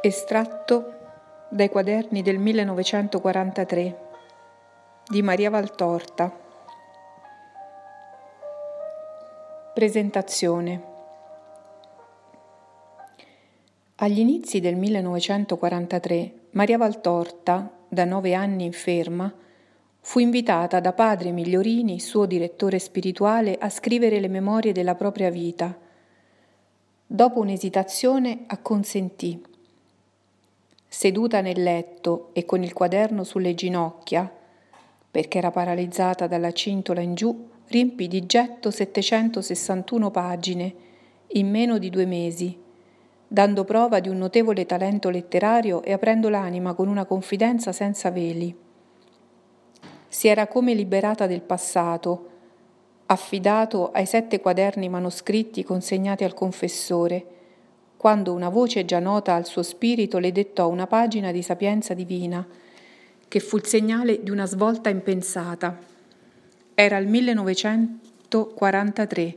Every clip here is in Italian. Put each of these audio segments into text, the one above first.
Estratto dai quaderni del 1943 di Maria Valtorta. Presentazione. Agli inizi del 1943 Maria Valtorta, da nove anni inferma, fu invitata da padre Migliorini, suo direttore spirituale, a scrivere le memorie della propria vita. Dopo un'esitazione acconsentì seduta nel letto e con il quaderno sulle ginocchia, perché era paralizzata dalla cintola in giù, riempì di getto 761 pagine in meno di due mesi, dando prova di un notevole talento letterario e aprendo l'anima con una confidenza senza veli. Si era come liberata del passato, affidato ai sette quaderni manoscritti consegnati al confessore, quando una voce già nota al suo spirito le dettò una pagina di sapienza divina, che fu il segnale di una svolta impensata. Era il 1943,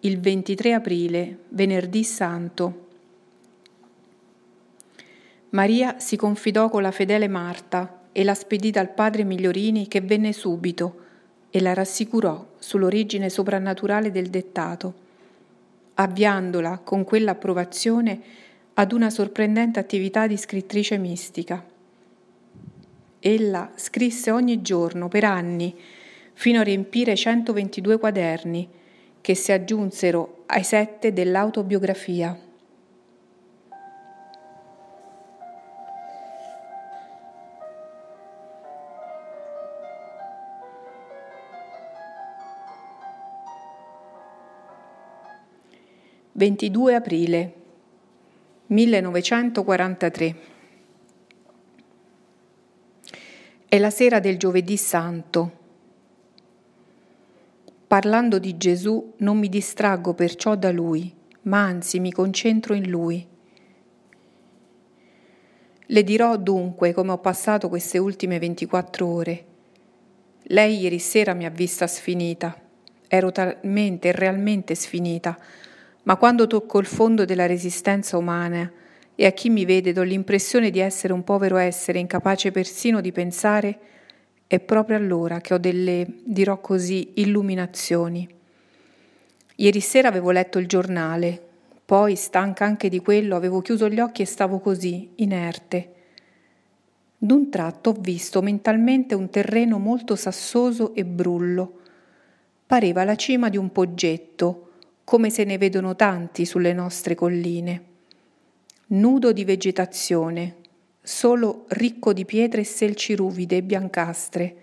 il 23 aprile, venerdì santo. Maria si confidò con la fedele Marta e la spedì dal padre Migliorini che venne subito e la rassicurò sull'origine soprannaturale del dettato avviandola con quell'approvazione ad una sorprendente attività di scrittrice mistica. Ella scrisse ogni giorno per anni, fino a riempire 122 quaderni, che si aggiunsero ai sette dell'autobiografia. 22 aprile 1943. È la sera del giovedì santo. Parlando di Gesù non mi distraggo perciò da Lui, ma anzi mi concentro in Lui. Le dirò dunque come ho passato queste ultime 24 ore. Lei ieri sera mi ha vista sfinita. Ero talmente realmente sfinita ma quando tocco il fondo della resistenza umana e a chi mi vede do l'impressione di essere un povero essere incapace persino di pensare, è proprio allora che ho delle, dirò così, illuminazioni. Ieri sera avevo letto il giornale, poi, stanca anche di quello, avevo chiuso gli occhi e stavo così, inerte. D'un tratto ho visto mentalmente un terreno molto sassoso e brullo. Pareva la cima di un poggetto, come se ne vedono tanti sulle nostre colline. Nudo di vegetazione, solo ricco di pietre e selci ruvide e biancastre.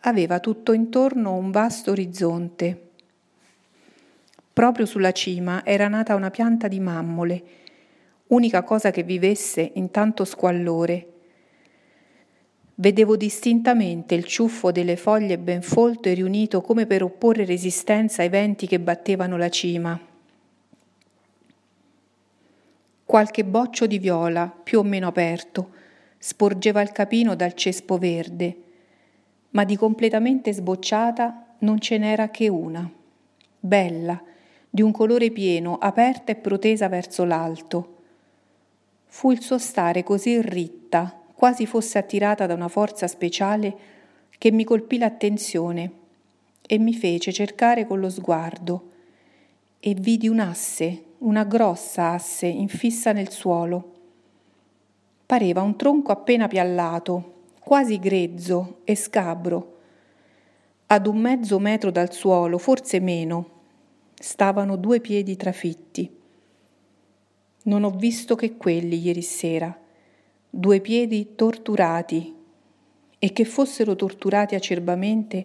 Aveva tutto intorno un vasto orizzonte. Proprio sulla cima era nata una pianta di mammole, unica cosa che vivesse in tanto squallore Vedevo distintamente il ciuffo delle foglie ben folto e riunito come per opporre resistenza ai venti che battevano la cima. Qualche boccio di viola, più o meno aperto, sporgeva il capino dal cespo verde, ma di completamente sbocciata non ce n'era che una, bella, di un colore pieno, aperta e protesa verso l'alto. Fu il suo stare così ritta, quasi fosse attirata da una forza speciale che mi colpì l'attenzione e mi fece cercare con lo sguardo e vidi un'asse, una grossa asse infissa nel suolo. Pareva un tronco appena piallato, quasi grezzo e scabro. Ad un mezzo metro dal suolo, forse meno, stavano due piedi trafitti. Non ho visto che quelli ieri sera due piedi torturati e che fossero torturati acerbamente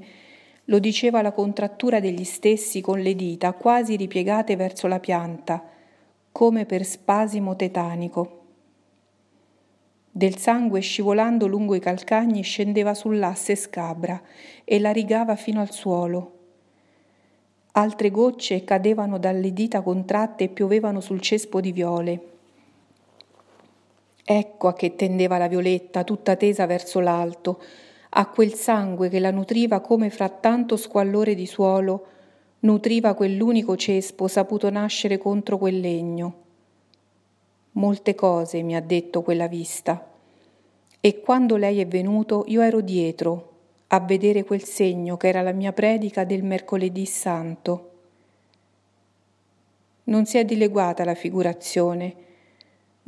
lo diceva la contrattura degli stessi con le dita quasi ripiegate verso la pianta, come per spasimo tetanico. Del sangue scivolando lungo i calcagni scendeva sull'asse scabra e la rigava fino al suolo. Altre gocce cadevano dalle dita contratte e piovevano sul cespo di viole. Ecco a che tendeva la Violetta, tutta tesa verso l'alto, a quel sangue che la nutriva come fra tanto squallore di suolo nutriva quell'unico cespo saputo nascere contro quel legno. Molte cose mi ha detto quella vista. E quando lei è venuto io ero dietro a vedere quel segno che era la mia predica del mercoledì santo. Non si è dileguata la figurazione,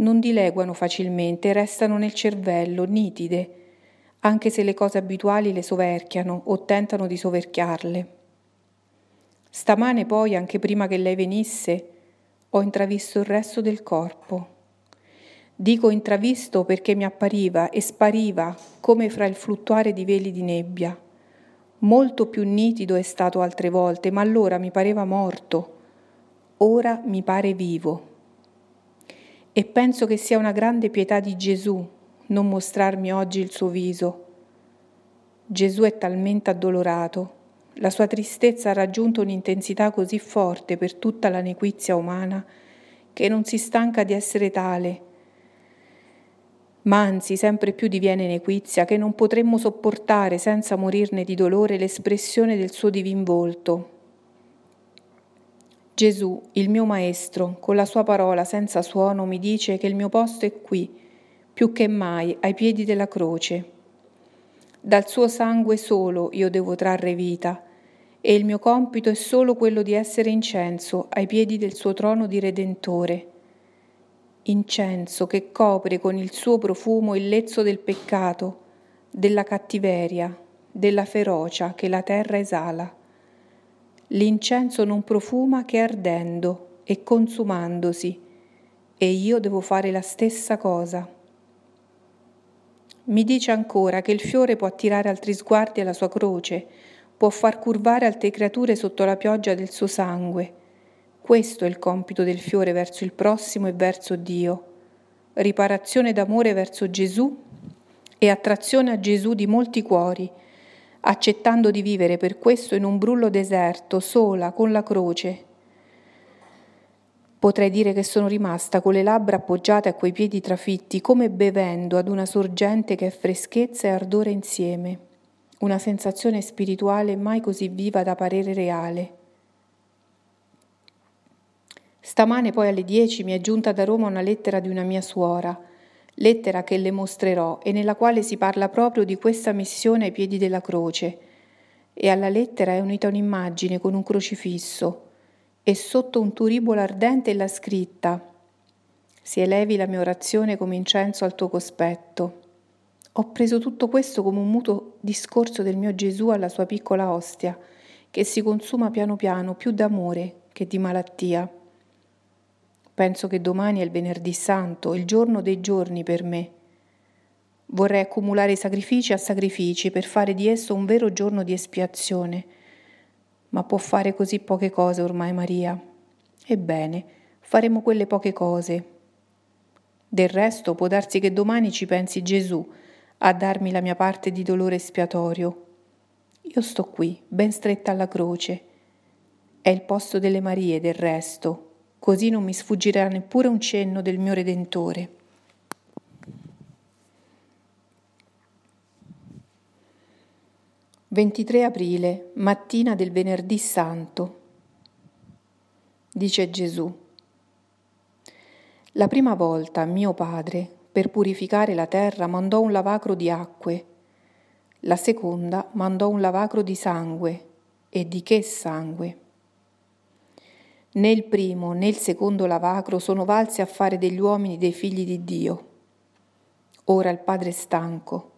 non dileguano facilmente, restano nel cervello, nitide, anche se le cose abituali le soverchiano o tentano di soverchiarle. Stamane poi, anche prima che lei venisse, ho intravisto il resto del corpo. Dico intravisto perché mi appariva e spariva come fra il fluttuare di veli di nebbia. Molto più nitido è stato altre volte, ma allora mi pareva morto, ora mi pare vivo. E penso che sia una grande pietà di Gesù non mostrarmi oggi il suo viso. Gesù è talmente addolorato, la sua tristezza ha raggiunto un'intensità così forte per tutta la nequizia umana che non si stanca di essere tale ma anzi sempre più diviene nequizia che non potremmo sopportare senza morirne di dolore l'espressione del suo divin volto. Gesù, il mio Maestro, con la sua parola senza suono mi dice che il mio posto è qui, più che mai, ai piedi della croce. Dal suo sangue solo io devo trarre vita, e il mio compito è solo quello di essere incenso ai piedi del suo trono di Redentore incenso che copre con il suo profumo il lezzo del peccato, della cattiveria, della ferocia che la terra esala. L'incenso non profuma che ardendo e consumandosi, e io devo fare la stessa cosa. Mi dice ancora che il fiore può attirare altri sguardi alla sua croce, può far curvare altre creature sotto la pioggia del suo sangue, questo è il compito del fiore verso il prossimo e verso Dio. Riparazione d'amore verso Gesù e attrazione a Gesù di molti cuori, accettando di vivere per questo in un brullo deserto, sola, con la croce. Potrei dire che sono rimasta con le labbra appoggiate a quei piedi trafitti, come bevendo ad una sorgente che è freschezza e ardore insieme, una sensazione spirituale mai così viva da parere reale. Stamane poi alle dieci mi è giunta da Roma una lettera di una mia suora, lettera che le mostrerò e nella quale si parla proprio di questa missione ai piedi della croce. E alla lettera è unita un'immagine con un crocifisso e sotto un turibolo ardente la scritta Si elevi la mia orazione come incenso al tuo cospetto. Ho preso tutto questo come un muto discorso del mio Gesù alla sua piccola ostia, che si consuma piano piano più d'amore che di malattia. Penso che domani è il venerdì santo, il giorno dei giorni per me. Vorrei accumulare sacrifici a sacrifici per fare di esso un vero giorno di espiazione. Ma può fare così poche cose ormai Maria. Ebbene, faremo quelle poche cose. Del resto può darsi che domani ci pensi Gesù a darmi la mia parte di dolore espiatorio. Io sto qui, ben stretta alla croce. È il posto delle Marie del resto così non mi sfuggirà neppure un cenno del mio Redentore. «23 aprile, mattina del venerdì santo. Dice Gesù. La prima volta mio padre, per purificare la terra, mandò un lavacro di acque. La seconda mandò un lavacro di sangue. E di che sangue? Né il primo né il secondo lavacro sono valsi a fare degli uomini dei figli di Dio. Ora il Padre è stanco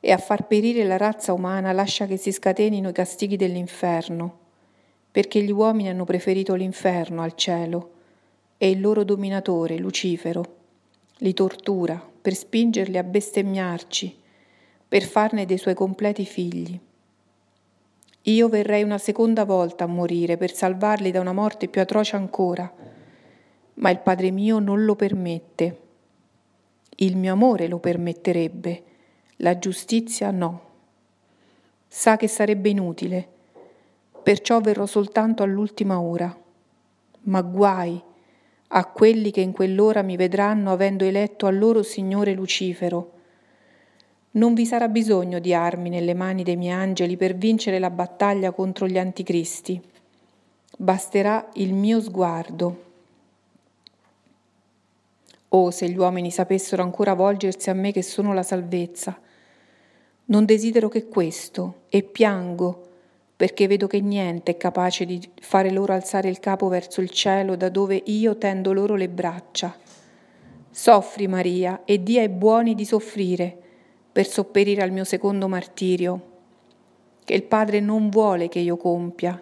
e a far perire la razza umana lascia che si scatenino i castighi dell'inferno, perché gli uomini hanno preferito l'inferno al cielo e il loro dominatore, Lucifero, li tortura per spingerli a bestemmiarci, per farne dei suoi completi figli. Io verrei una seconda volta a morire per salvarli da una morte più atroce ancora, ma il Padre mio non lo permette. Il mio amore lo permetterebbe, la giustizia no. Sa che sarebbe inutile, perciò verrò soltanto all'ultima ora. Ma guai a quelli che in quell'ora mi vedranno avendo eletto al loro Signore Lucifero, non vi sarà bisogno di armi nelle mani dei miei angeli per vincere la battaglia contro gli anticristi. Basterà il mio sguardo. Oh, se gli uomini sapessero ancora volgersi a me che sono la salvezza. Non desidero che questo, e piango, perché vedo che niente è capace di fare loro alzare il capo verso il cielo da dove io tendo loro le braccia. Soffri, Maria, e dia ai buoni di soffrire per sopperire al mio secondo martirio, che il Padre non vuole che io compia.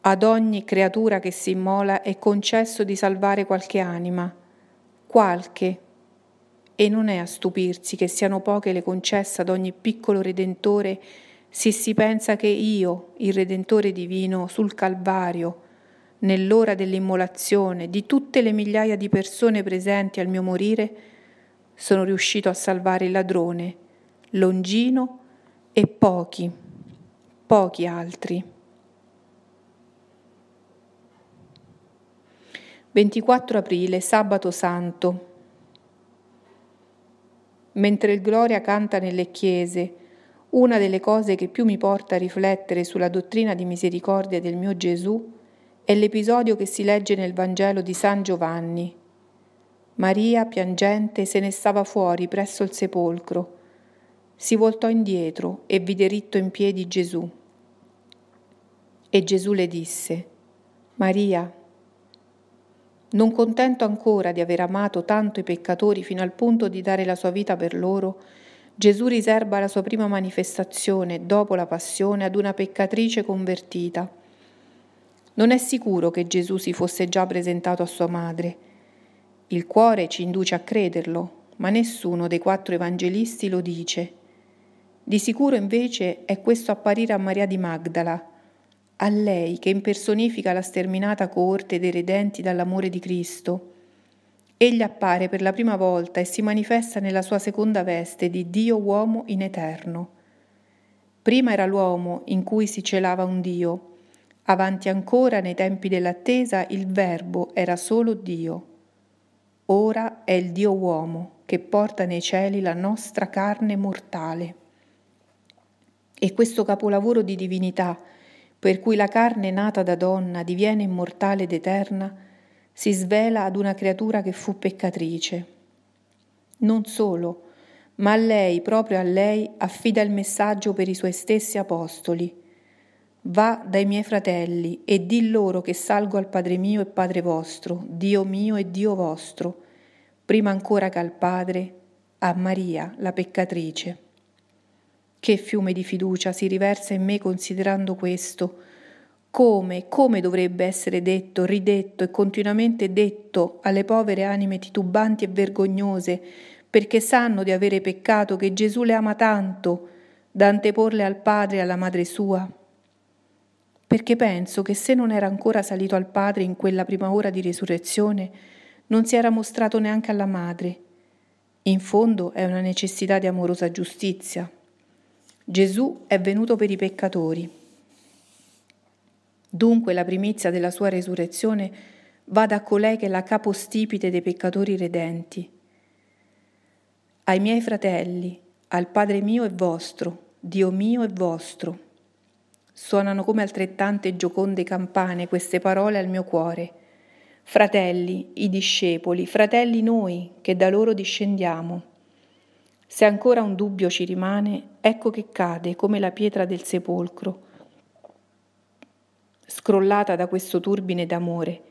Ad ogni creatura che si immola è concesso di salvare qualche anima, qualche, e non è a stupirsi che siano poche le concesse ad ogni piccolo redentore se si pensa che io, il Redentore divino, sul Calvario, nell'ora dell'immolazione di tutte le migliaia di persone presenti al mio morire, sono riuscito a salvare il ladrone, Longino e pochi, pochi altri. 24 aprile, sabato santo. Mentre il Gloria canta nelle chiese, una delle cose che più mi porta a riflettere sulla dottrina di misericordia del mio Gesù è l'episodio che si legge nel Vangelo di San Giovanni. Maria, piangente, se ne stava fuori presso il sepolcro. Si voltò indietro e vide ritto in piedi Gesù. E Gesù le disse, Maria, non contento ancora di aver amato tanto i peccatori fino al punto di dare la sua vita per loro, Gesù riserva la sua prima manifestazione dopo la passione ad una peccatrice convertita. Non è sicuro che Gesù si fosse già presentato a sua madre. Il cuore ci induce a crederlo, ma nessuno dei quattro evangelisti lo dice. Di sicuro invece è questo apparire a Maria di Magdala, a lei che impersonifica la sterminata coorte dei redenti dall'amore di Cristo Egli appare per la prima volta e si manifesta nella sua seconda veste di Dio uomo in eterno. Prima era l'uomo in cui si celava un Dio, avanti ancora nei tempi dell'attesa il Verbo era solo Dio. Ora è il Dio uomo che porta nei cieli la nostra carne mortale. E questo capolavoro di divinità, per cui la carne nata da donna diviene immortale ed eterna, si svela ad una creatura che fu peccatrice. Non solo, ma a lei, proprio a lei, affida il messaggio per i suoi stessi apostoli. Va dai miei fratelli e di loro che salgo al Padre mio e Padre vostro, Dio mio e Dio vostro, prima ancora che al Padre, a Maria, la peccatrice. Che fiume di fiducia si riversa in me considerando questo, come, come dovrebbe essere detto, ridetto e continuamente detto alle povere anime titubanti e vergognose, perché sanno di avere peccato, che Gesù le ama tanto, da anteporle al Padre e alla Madre sua? Perché penso che se non era ancora salito al Padre in quella prima ora di risurrezione, non si era mostrato neanche alla Madre. In fondo è una necessità di amorosa giustizia. Gesù è venuto per i peccatori Dunque la primizia della sua resurrezione va da colei che è la capostipite dei peccatori redenti. Ai miei fratelli, al Padre mio e vostro, Dio mio e vostro. Suonano come altrettante gioconde campane queste parole al mio cuore. Fratelli, i discepoli, fratelli noi, che da loro discendiamo. Se ancora un dubbio ci rimane, ecco che cade come la pietra del sepolcro scrollata da questo turbine d'amore,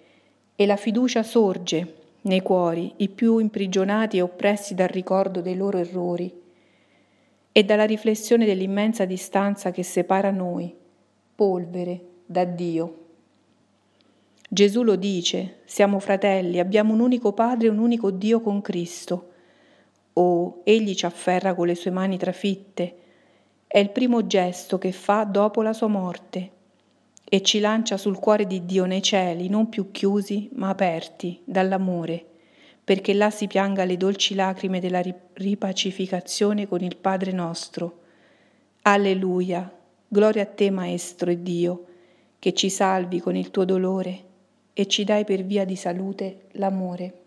e la fiducia sorge nei cuori, i più imprigionati e oppressi dal ricordo dei loro errori e dalla riflessione dell'immensa distanza che separa noi, polvere, da Dio. Gesù lo dice, siamo fratelli, abbiamo un unico Padre e un unico Dio con Cristo. Oh, egli ci afferra con le sue mani trafitte. È il primo gesto che fa dopo la sua morte e ci lancia sul cuore di Dio nei cieli, non più chiusi, ma aperti dall'amore, perché là si pianga le dolci lacrime della ripacificazione con il Padre nostro. Alleluia, gloria a te Maestro e Dio, che ci salvi con il tuo dolore e ci dai per via di salute l'amore.